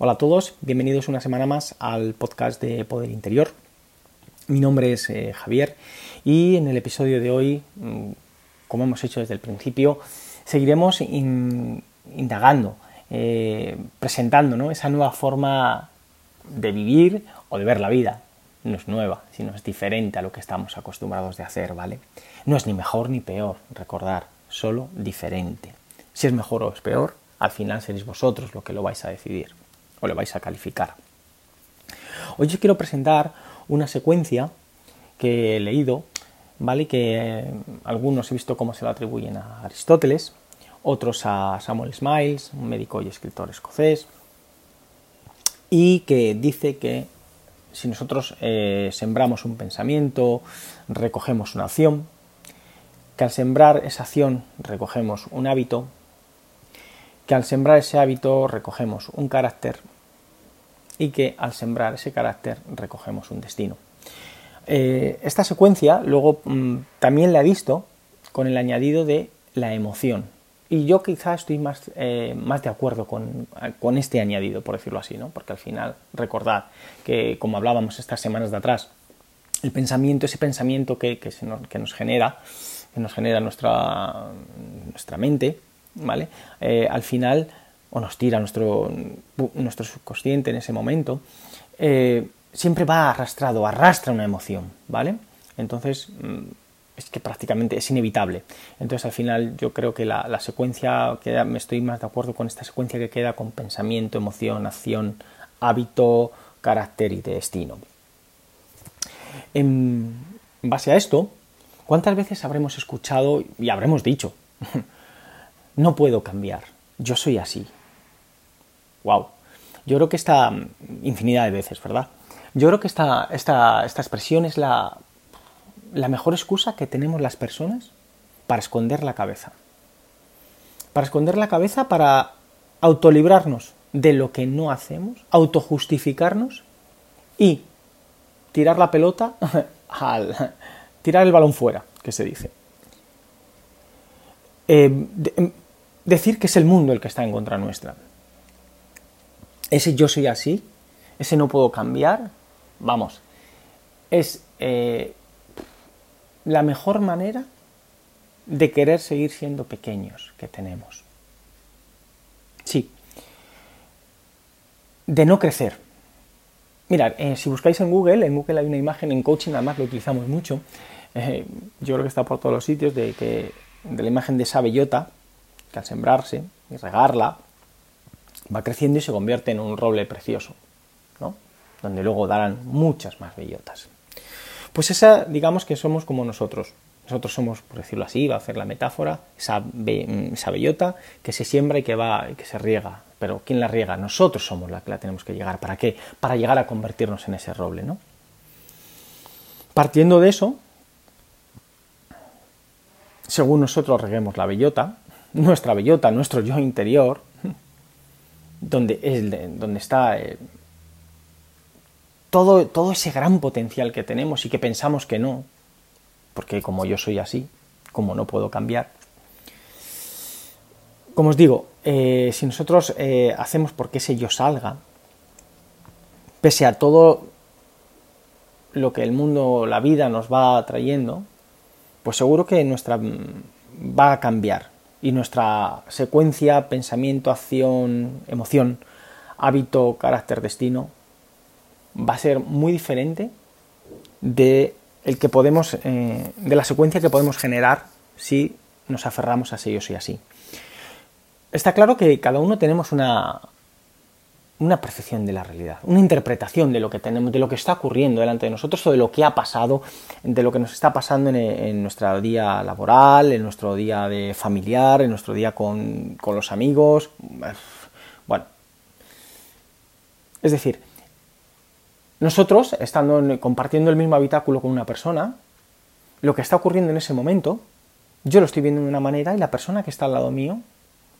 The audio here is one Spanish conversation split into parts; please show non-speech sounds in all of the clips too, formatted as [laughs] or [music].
Hola a todos, bienvenidos una semana más al podcast de Poder Interior. Mi nombre es eh, Javier y en el episodio de hoy, mm, como hemos hecho desde el principio, seguiremos indagando, eh, presentando esa nueva forma de vivir o de ver la vida. No es nueva, sino es diferente a lo que estamos acostumbrados de hacer, ¿vale? No es ni mejor ni peor, recordar, solo diferente. Si es mejor o es peor, al final seréis vosotros lo que lo vais a decidir o lo vais a calificar. Hoy yo quiero presentar una secuencia que he leído, ¿vale? Que eh, algunos he visto cómo se la atribuyen a Aristóteles, otros a Samuel Smiles, un médico y escritor escocés, y que dice que si nosotros eh, sembramos un pensamiento, recogemos una acción, que al sembrar esa acción recogemos un hábito, que al sembrar ese hábito recogemos un carácter y que al sembrar ese carácter recogemos un destino. Eh, esta secuencia luego mm, también la he visto con el añadido de la emoción. Y yo quizá estoy más, eh, más de acuerdo con, este añadido, por decirlo así, ¿no? porque al final recordad que, como hablábamos estas semanas de atrás, el pensamiento, ese pensamiento que, que nos genera, que nos genera nuestra, nuestra mente, ¿vale? Eh, al final, o nos tira nuestro, nuestro subconsciente en ese momento, eh, siempre va arrastrado, arrastra una emoción, ¿vale? Entonces, mm, es que prácticamente es inevitable. Entonces, al final, yo creo que la, secuencia, queda, me estoy más de acuerdo con esta secuencia que queda con pensamiento, emoción, acción, hábito, carácter y destino. En base a esto, ¿cuántas veces habremos escuchado y habremos dicho [laughs] no puedo cambiar, yo soy así. Wow. Yo creo que esta infinidad de veces, ¿verdad? Yo creo que esta, esta, esta expresión es la, la mejor excusa que tenemos las personas para esconder la cabeza. Para esconder la cabeza, para autolibrarnos de lo que no hacemos, autojustificarnos y tirar la pelota [laughs] al tirar el balón fuera, que se dice. Eh, decir que es el mundo el que está en contra nuestra. Ese yo soy así, ese no puedo cambiar, vamos, es eh, la mejor manera de querer seguir siendo pequeños que tenemos. Sí, de no crecer. Mirad, eh, si buscáis en Google, en Google hay una imagen en coaching, además lo utilizamos mucho, eh, yo creo que está por todos los sitios, de, que, de la imagen de esa bellota, que al sembrarse y regarla, va creciendo y se convierte en un roble precioso, ¿no? donde luego darán muchas más bellotas. Pues esa, digamos que somos como nosotros. Nosotros somos, por decirlo así, va a hacer la metáfora, esa, bellota que se siembra y que va y que se riega. Pero ¿quién la riega? Nosotros somos la que la tenemos que llegar. ¿Para qué? Para llegar a convertirnos en ese roble, ¿no? Partiendo de eso, según nosotros reguemos la bellota, nuestra bellota, nuestro yo interior, donde, es, donde está eh, todo, todo ese gran potencial que tenemos y que pensamos que no, porque como yo soy así, como no puedo cambiar. Como os digo, eh, si nosotros eh, hacemos porque ese yo salga, pese a todo lo que el mundo, la vida nos va trayendo, pues seguro que nuestra mm, va a cambiar y nuestra secuencia, pensamiento, acción, emoción, hábito, carácter, destino, va a ser muy diferente de, el que podemos, eh, de la secuencia que podemos generar si nos aferramos a ese yo soy así. Está claro que cada uno tenemos una, una percepción de la realidad, una interpretación de lo que tenemos, de lo que está ocurriendo delante de nosotros o de lo que ha pasado, de lo que nos está pasando en, nuestro día laboral, en nuestro día de familiar, en nuestro día con, con los amigos. Bueno, es decir, nosotros, estando compartiendo el mismo habitáculo con una persona, lo que está ocurriendo en ese momento, yo lo estoy viendo de una manera y la persona que está al lado mío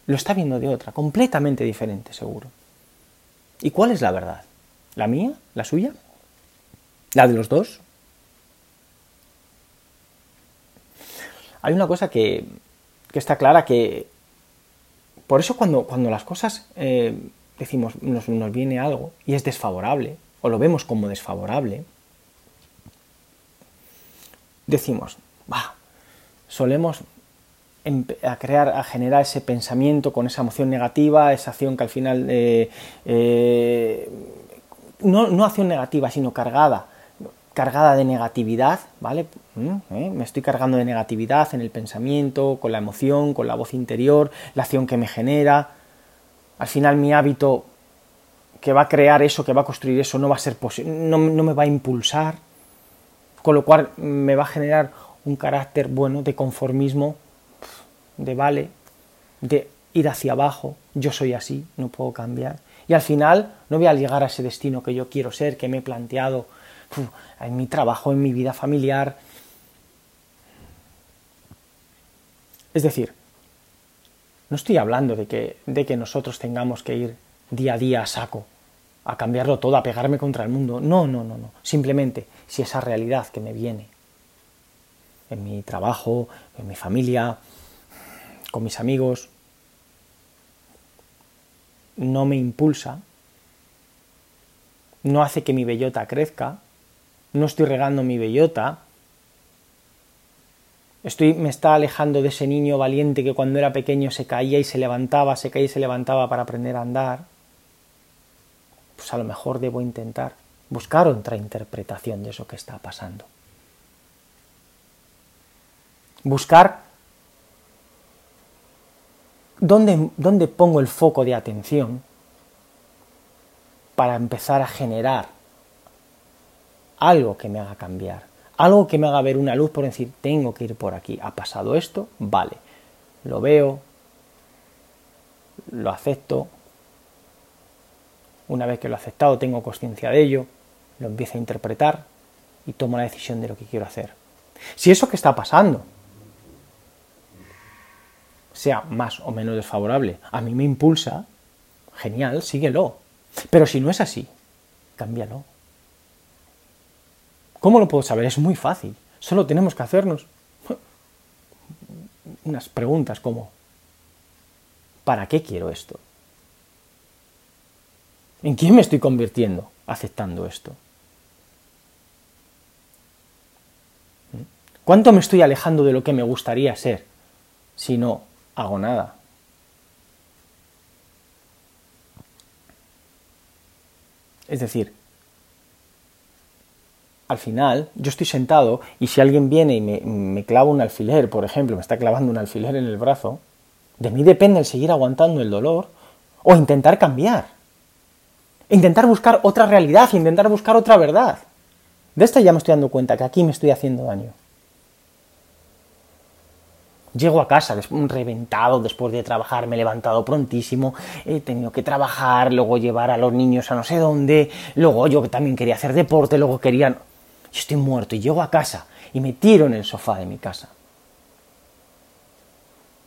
lo está viendo de otra, completamente diferente, seguro. ¿Y cuál es la verdad? ¿La mía? ¿La suya? ¿La de los dos? Hay una cosa que, está clara que por eso cuando, cuando las cosas eh, decimos, nos, nos viene algo y es desfavorable, o lo vemos como desfavorable, decimos, va, solemos a crear, a generar ese pensamiento con esa emoción negativa, esa acción que al final, eh, eh, no, no, acción negativa, sino cargada, cargada de negatividad, ¿vale? Mm, ¿eh? Me estoy cargando de negatividad en el pensamiento, con la emoción, con la voz interior, la acción que me genera. Al final mi hábito que va a crear eso, que va a construir eso, no va a ser no, no me va a impulsar, con lo cual me va a generar un carácter bueno de conformismo de vale, de ir hacia abajo, yo soy así, no puedo cambiar. Y al final no voy a llegar a ese destino que yo quiero ser, que me he planteado en mi trabajo, en mi vida familiar. Es decir, no estoy hablando de que, de que nosotros tengamos que ir día a día a saco, a cambiarlo todo, a pegarme contra el mundo. No, no, no, no. Simplemente si esa realidad que me viene en mi trabajo, en mi familia, con mis amigos, no me impulsa, no hace que mi bellota crezca, no estoy regando mi bellota, estoy, me está alejando de ese niño valiente que cuando era pequeño se caía y se levantaba, se caía y se levantaba para aprender a andar, pues a lo mejor debo intentar buscar otra interpretación de eso que está pasando. Buscar ¿dónde, pongo el foco de atención para empezar a generar algo que me haga cambiar? Algo que me haga ver una luz por decir, tengo que ir por aquí. ¿Ha pasado esto? Vale. Lo veo, lo acepto. Una vez que lo he aceptado, tengo conciencia de ello, lo empiezo a interpretar y tomo la decisión de lo que quiero hacer. Si eso que está pasando sea más o menos desfavorable, a mí me impulsa, genial, síguelo. Pero si no es así, cámbialo. ¿Cómo lo puedo saber? Es muy fácil. Solo tenemos que hacernos [laughs] unas preguntas como, ¿para qué quiero esto? ¿En quién me estoy convirtiendo aceptando esto? ¿Mm? ¿Cuánto me estoy alejando de lo que me gustaría ser si no hago nada. Es decir, al final yo estoy sentado y si alguien viene y me, clava un alfiler, por ejemplo, me está clavando un alfiler en el brazo, de mí depende el seguir aguantando el dolor o intentar cambiar. Intentar buscar otra realidad, intentar buscar otra verdad. De esta ya me estoy dando cuenta que aquí me estoy haciendo daño. Llego a casa reventado después de trabajar, me he levantado prontísimo, he tenido que trabajar, luego llevar a los niños a no sé dónde, luego yo también quería hacer deporte, luego quería... Yo estoy muerto y llego a casa y me tiro en el sofá de mi casa.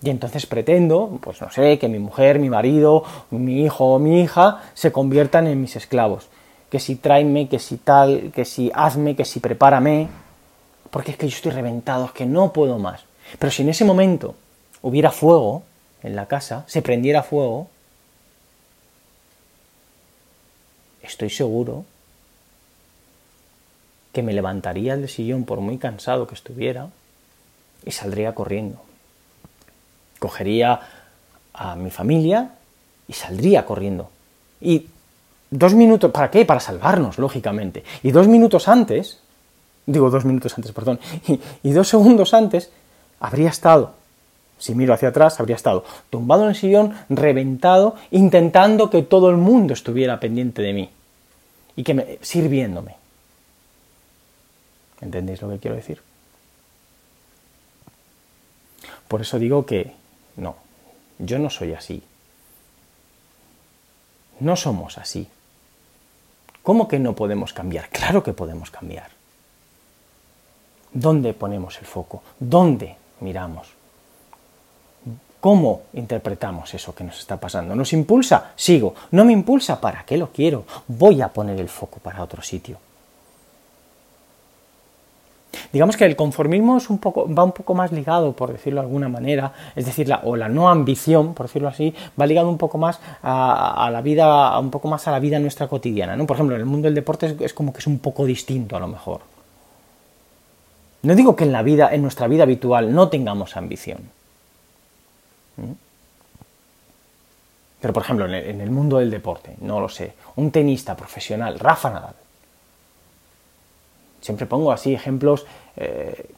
Y entonces pretendo, pues no sé, que mi mujer, mi marido, mi hijo o mi hija se conviertan en mis esclavos. Que si tráeme, que si tal, que si hazme, que si prepárame. Porque es que yo estoy reventado, es que no puedo más. Pero si en ese momento hubiera fuego en la casa, se prendiera fuego, estoy seguro que me levantaría del sillón por muy cansado que estuviera y saldría corriendo. Cogería a mi familia y saldría corriendo. Y dos minutos, ¿para qué? Para salvarnos, lógicamente. Y dos minutos antes, digo dos minutos antes, perdón, [laughs] y, y dos segundos antes, habría estado, si miro hacia atrás, habría estado tumbado en el sillón, reventado, intentando que todo el mundo estuviera pendiente de mí y que me, sirviéndome. ¿Entendéis lo que quiero decir? Por eso digo que no, yo no soy así. No somos así. ¿Cómo que no podemos cambiar? Claro que podemos cambiar. ¿Dónde ponemos el foco? ¿Dónde miramos? ¿Cómo interpretamos eso que nos está pasando? ¿Nos impulsa? Sigo. ¿No me impulsa? ¿Para qué lo quiero? Voy a poner el foco para otro sitio. Digamos que el conformismo es un poco, va un poco más ligado, por decirlo de alguna manera, es decir, la, o la no ambición, por decirlo así, va ligado un poco más a, la vida, un poco más a la vida nuestra cotidiana, ¿no? Por ejemplo, en el mundo del deporte es, como que es un poco distinto a lo mejor. No digo que en la vida, en nuestra vida habitual, no tengamos ambición. ¿Mm? Pero, por ejemplo, en el, mundo del deporte, no lo sé, un tenista profesional, Rafa Nadal. Siempre pongo así ejemplos eh,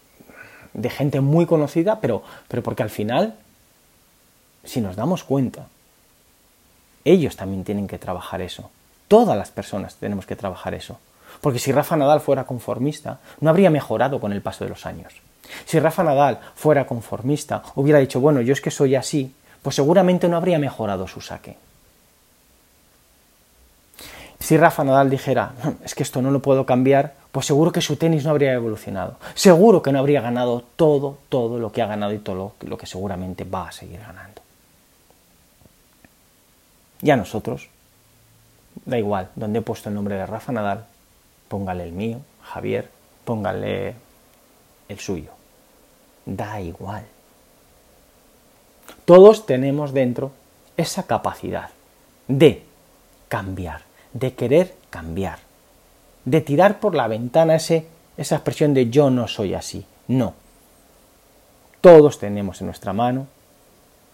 de gente muy conocida, pero, pero porque al final, si nos damos cuenta, ellos también tienen que trabajar eso. Todas las personas tenemos que trabajar eso. Porque si Rafa Nadal fuera conformista, no habría mejorado con el paso de los años. Si Rafa Nadal fuera conformista, hubiera dicho, bueno, yo es que soy así, pues seguramente no habría mejorado su saque. Si Rafa Nadal dijera, es que esto no lo puedo cambiar, pues seguro que su tenis no habría evolucionado. Seguro que no habría ganado todo, todo lo que ha ganado y todo lo que seguramente va a seguir ganando. Y a nosotros, da igual, donde he puesto el nombre de Rafa Nadal, póngale el mío, Javier, póngale el suyo. Da igual. Todos tenemos dentro esa capacidad de cambiar, de querer cambiar, de tirar por la ventana ese, esa expresión de yo no soy así. No. Todos tenemos en nuestra mano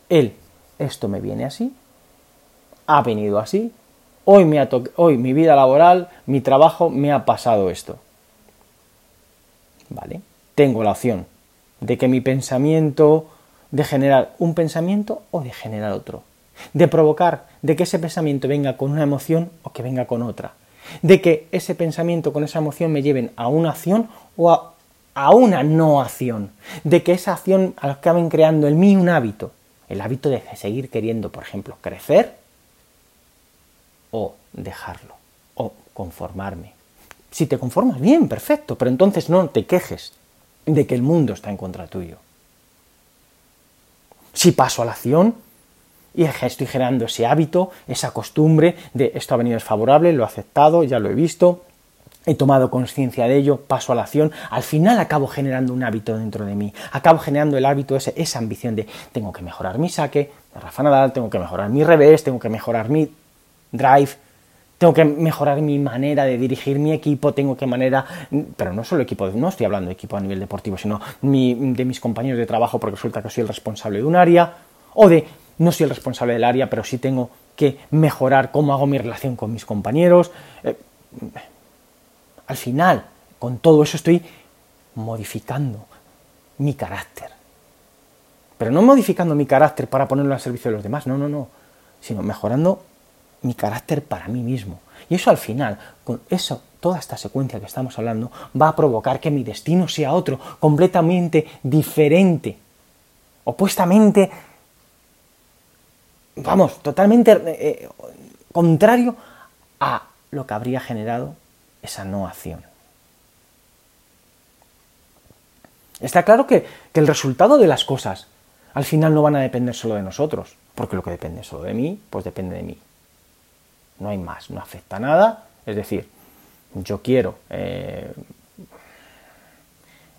el esto me viene así, ha venido así, hoy, mi vida laboral, mi trabajo me ha pasado esto. ¿Vale? Tengo la opción de que mi pensamiento de generar un pensamiento o de generar otro. De provocar, de que ese pensamiento venga con una emoción o que venga con otra. De que ese pensamiento con esa emoción me lleven a una acción o a, una no acción. De que esa acción acaben creando en mí un hábito. El hábito de seguir queriendo, por ejemplo, crecer o dejarlo o conformarme. Si te conformas, bien, perfecto, pero entonces no te quejes de que el mundo está en contra tuyo. Si paso a la acción y estoy generando ese hábito, esa costumbre de esto ha venido desfavorable, lo he aceptado, ya lo he visto, he tomado conciencia de ello, paso a la acción, al final acabo generando un hábito dentro de mí, acabo generando el hábito, esa ambición de tengo que mejorar mi saque, Rafa Nadal, tengo que mejorar mi revés, tengo que mejorar mi drive, tengo que mejorar mi manera de dirigir mi equipo, tengo que manera, pero no solo equipo, no estoy hablando de equipo a nivel deportivo, sino de mis compañeros de trabajo porque resulta que soy el responsable de un área, o de no soy el responsable del área, pero sí tengo que mejorar cómo hago mi relación con mis compañeros. Eh, al final, con todo eso estoy modificando mi carácter. Pero no modificando mi carácter para ponerlo al servicio de los demás, no, no, no, sino mejorando mi carácter para mí mismo. Y eso al final, con eso, toda esta secuencia que estamos hablando, va a provocar que mi destino sea otro, completamente diferente, opuestamente, vamos, totalmente eh, contrario a lo que habría generado esa no acción. Está claro que el resultado de las cosas al final no van a depender solo de nosotros, porque lo que depende solo de mí, pues depende de mí no hay más, no afecta nada. Es decir, yo quiero, eh,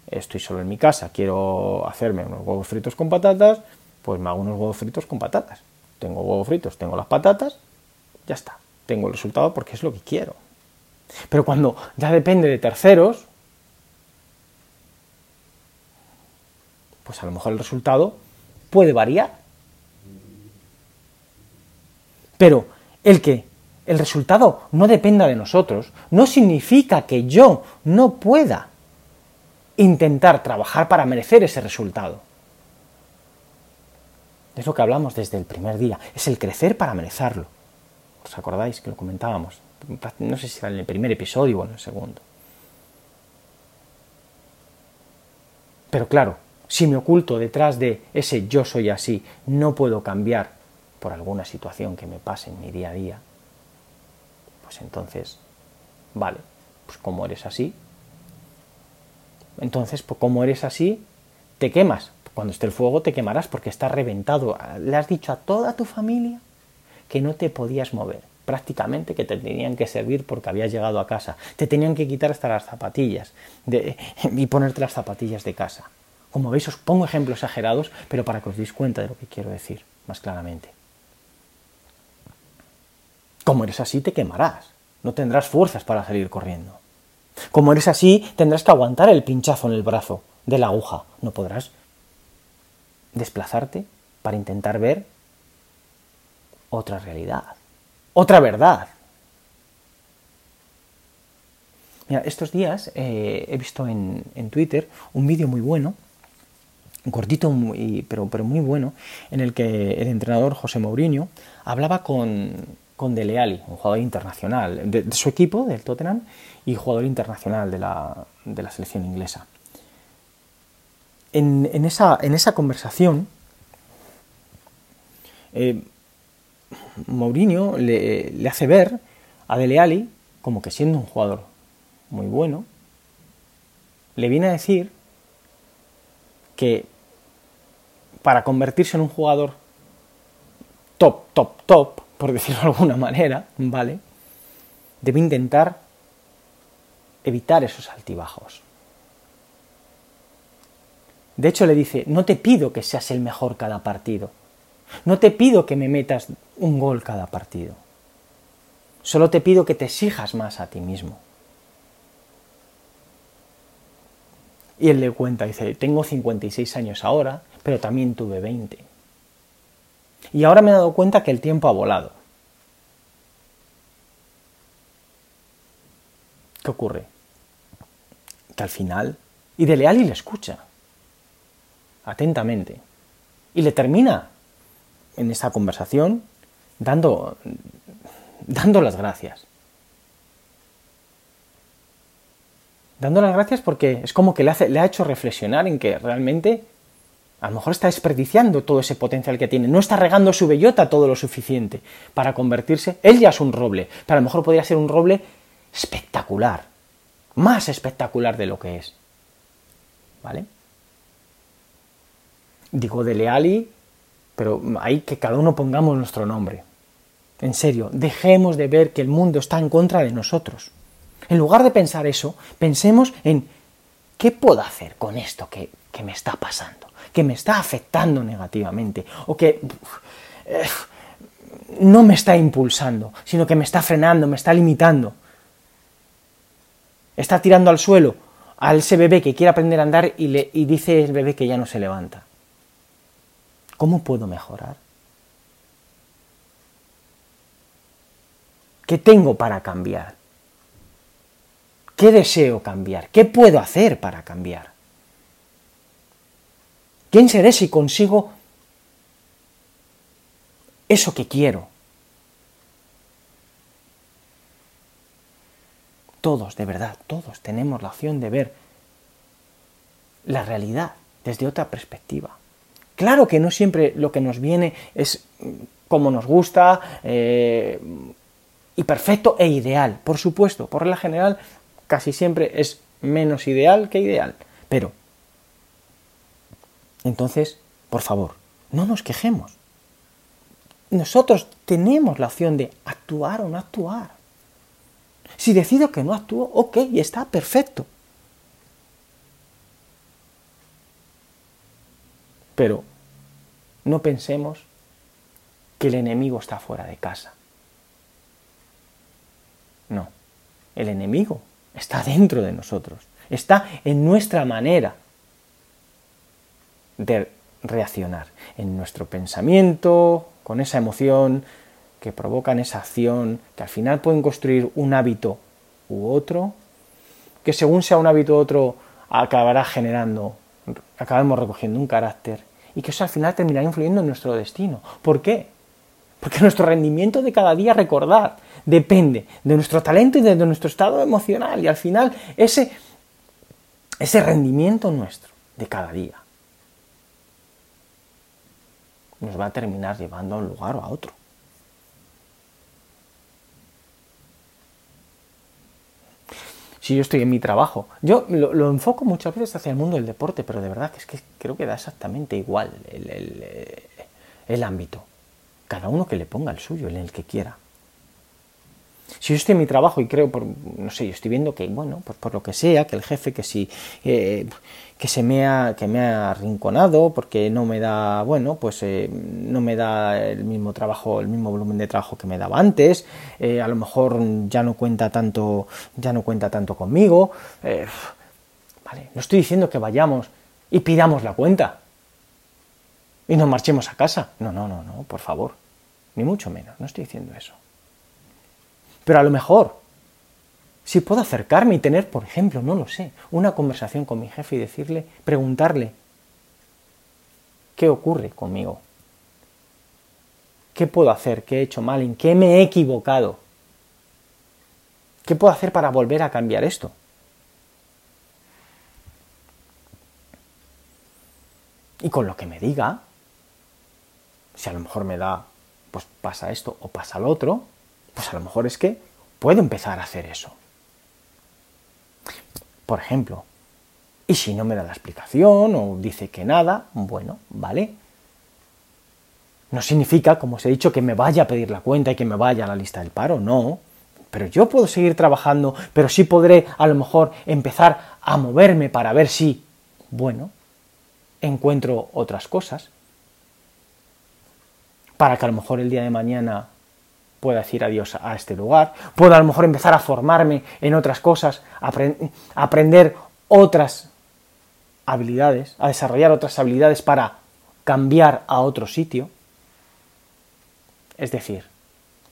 estoy solo en mi casa, quiero hacerme unos huevos fritos con patatas, pues me hago unos huevos fritos con patatas. Tengo huevos fritos, tengo las patatas, ya está. Tengo el resultado porque es lo que quiero. Pero cuando ya depende de terceros, pues a lo mejor el resultado puede variar. Pero el que el resultado no dependa de nosotros, no significa que yo no pueda intentar trabajar para merecer ese resultado. Es lo que hablamos desde el primer día, es el crecer para merecerlo. ¿Os acordáis que lo comentábamos? No sé si era en el primer episodio o en el segundo. Pero claro, si me oculto detrás de ese yo soy así, no puedo cambiar por alguna situación que me pase en mi día a día, pues entonces, vale, pues como eres así, entonces, pues como eres así, te quemas. Cuando esté el fuego te quemarás porque está reventado. Le has dicho a toda tu familia que no te podías mover. prácticamente que te tenían que servir porque habías llegado a casa. Te tenían que quitar hasta las zapatillas y ponerte las zapatillas de casa. Como veis, os pongo ejemplos exagerados, pero para que os deis cuenta de lo que quiero decir más claramente. Como eres así, te quemarás. No tendrás fuerzas para salir corriendo. Como eres así, tendrás que aguantar el pinchazo en el brazo de la aguja. No podrás desplazarte para intentar ver otra realidad, otra verdad. Mira, estos días eh, he visto en, Twitter un vídeo muy bueno, cortito pero, pero muy bueno, en el que el entrenador José Mourinho hablaba con, con Dele Alli, un jugador internacional de, su equipo, del Tottenham, y jugador internacional de la, de la selección inglesa. En, esa, en, esa, conversación, eh, Mourinho le, le, hace ver a Dele Alli como que siendo un jugador muy bueno, le viene a decir que para convertirse en un jugador top, top, top, por decirlo de alguna manera, ¿vale? Debe intentar evitar esos altibajos. De hecho, le dice, no te pido que seas el mejor cada partido. No te pido que me metas un gol cada partido. Solo te pido que te exijas más a ti mismo. Y él le cuenta, dice, tengo 56 años ahora, pero también tuve 20. Y ahora me he dado cuenta que el tiempo ha volado. ¿Qué ocurre? Que al final, y de leal y le escucha, atentamente, y le termina en esa conversación dando, dando las gracias. Dando las gracias porque es como que le, hace, le ha hecho reflexionar en que realmente a lo mejor está desperdiciando todo ese potencial que tiene, no está regando su bellota todo lo suficiente para convertirse. Él ya es un roble, pero a lo mejor podría ser un roble espectacular, más espectacular de lo que es. ¿Vale? Digo de Leali, pero hay que cada uno pongamos nuestro nombre. En serio, dejemos de ver que el mundo está en contra de nosotros. En lugar de pensar eso, pensemos en qué puedo hacer con esto que, que me está pasando que me está afectando negativamente o que eh, no me está impulsando, sino que me está frenando, me está limitando. Está tirando al suelo a ese bebé que quiere aprender a andar y, le, dice el bebé que ya no se levanta. ¿Cómo puedo mejorar? ¿Qué tengo para cambiar? ¿Qué deseo cambiar? ¿Qué puedo hacer para cambiar? ¿Quién seré si consigo eso que quiero? Todos, de verdad, todos tenemos la opción de ver la realidad desde otra perspectiva. Claro que no siempre lo que nos viene es como nos gusta eh, y perfecto e ideal, por supuesto, por regla general casi siempre es menos ideal que ideal, pero entonces, por favor, no nos quejemos. Nosotros tenemos la opción de actuar o no actuar. Si decido que no actúo, ok, está perfecto. Pero no pensemos que el enemigo está fuera de casa. No, el enemigo está dentro de nosotros, está en nuestra manera de reaccionar en nuestro pensamiento, con esa emoción que provocan esa acción, que al final pueden construir un hábito u otro, que según sea un hábito u otro acabará generando, acabemos recogiendo un carácter y que eso al final terminará influyendo en nuestro destino. ¿Por qué? Porque nuestro rendimiento de cada día, recordad, depende de nuestro talento y de nuestro estado emocional y al final ese, ese rendimiento nuestro de cada día nos va a terminar llevando a un lugar o a otro. Si yo estoy en mi trabajo, yo lo, enfoco muchas veces hacia el mundo del deporte, pero de verdad que es que creo que da exactamente igual el, el ámbito. Cada uno que le ponga el suyo, en el que quiera. Si yo estoy en mi trabajo y creo, por, no sé, yo estoy viendo que, bueno, pues por lo que sea, que el jefe, que si, eh, que se me ha, que me ha arrinconado, porque no me da, bueno, pues eh, no me da el mismo trabajo, el mismo volumen de trabajo que me daba antes, eh, a lo mejor ya no cuenta tanto, ya no cuenta tanto conmigo, vale, no estoy diciendo que vayamos y pidamos la cuenta y nos marchemos a casa, no, no, no, no, por favor, ni mucho menos, no estoy diciendo eso. Pero a lo mejor, si puedo acercarme y tener, por ejemplo, no lo sé, una conversación con mi jefe y decirle, preguntarle, ¿qué ocurre conmigo? ¿Qué puedo hacer? ¿Qué he hecho mal? ¿En qué me he equivocado? ¿Qué puedo hacer para volver a cambiar esto? Y con lo que me diga, si a lo mejor me da, pues pasa esto o pasa lo otro, pues a lo mejor es que puedo empezar a hacer eso. Por ejemplo, y si no me da la explicación o dice que nada, bueno, vale. No significa, como os he dicho, que me vaya a pedir la cuenta y que me vaya a la lista del paro, no. Pero yo puedo seguir trabajando, pero sí podré a lo mejor empezar a moverme para ver si, bueno, encuentro otras cosas. Para que a lo mejor el día de mañana pueda decir adiós a este lugar, puedo a lo mejor empezar a formarme en otras cosas, aprender otras habilidades, a desarrollar otras habilidades para cambiar a otro sitio. Es decir,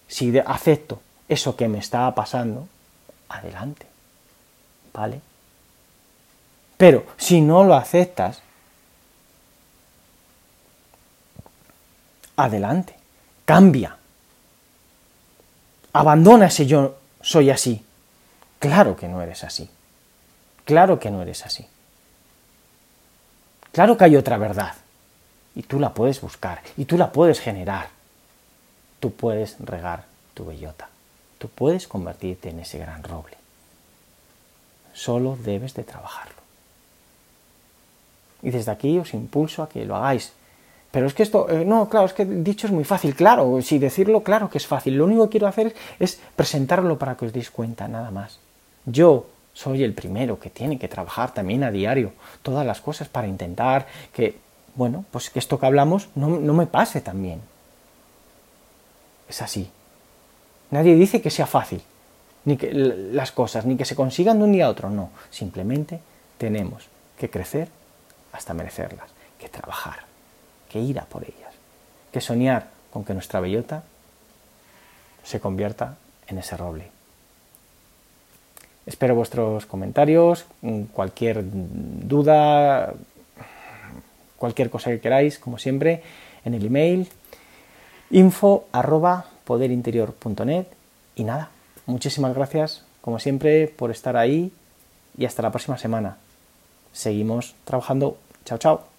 si acepto eso que me está pasando, adelante. ¿Vale? Pero si no lo aceptas, adelante, cambia, abandona ese yo soy así. Claro que no eres así. Claro que no eres así. Claro que hay otra verdad. Y tú la puedes buscar. Y tú la puedes generar. Tú puedes regar tu bellota. Tú puedes convertirte en ese gran roble. Solo debes de trabajarlo. Y desde aquí os impulso a que lo hagáis pero es que esto, eh, no, claro, es que dicho es muy fácil, claro, si decirlo, claro que es fácil. Lo único que quiero hacer es, presentarlo para que os deis cuenta, nada más. Yo soy el primero que tiene que trabajar también a diario todas las cosas para intentar que, bueno, pues que esto que hablamos no, no me pase también. Es así. Nadie dice que sea fácil, ni que las cosas, ni que se consigan de un día a otro, no. Simplemente tenemos que crecer hasta merecerlas, que trabajar que ir a por ellas, que soñar con que nuestra bellota se convierta en ese roble. Espero vuestros comentarios, cualquier duda, cualquier cosa que queráis, como siempre, en el email info arroba poderinterior.net y nada, muchísimas gracias como siempre por estar ahí y hasta la próxima semana. Seguimos trabajando. Chao, chao.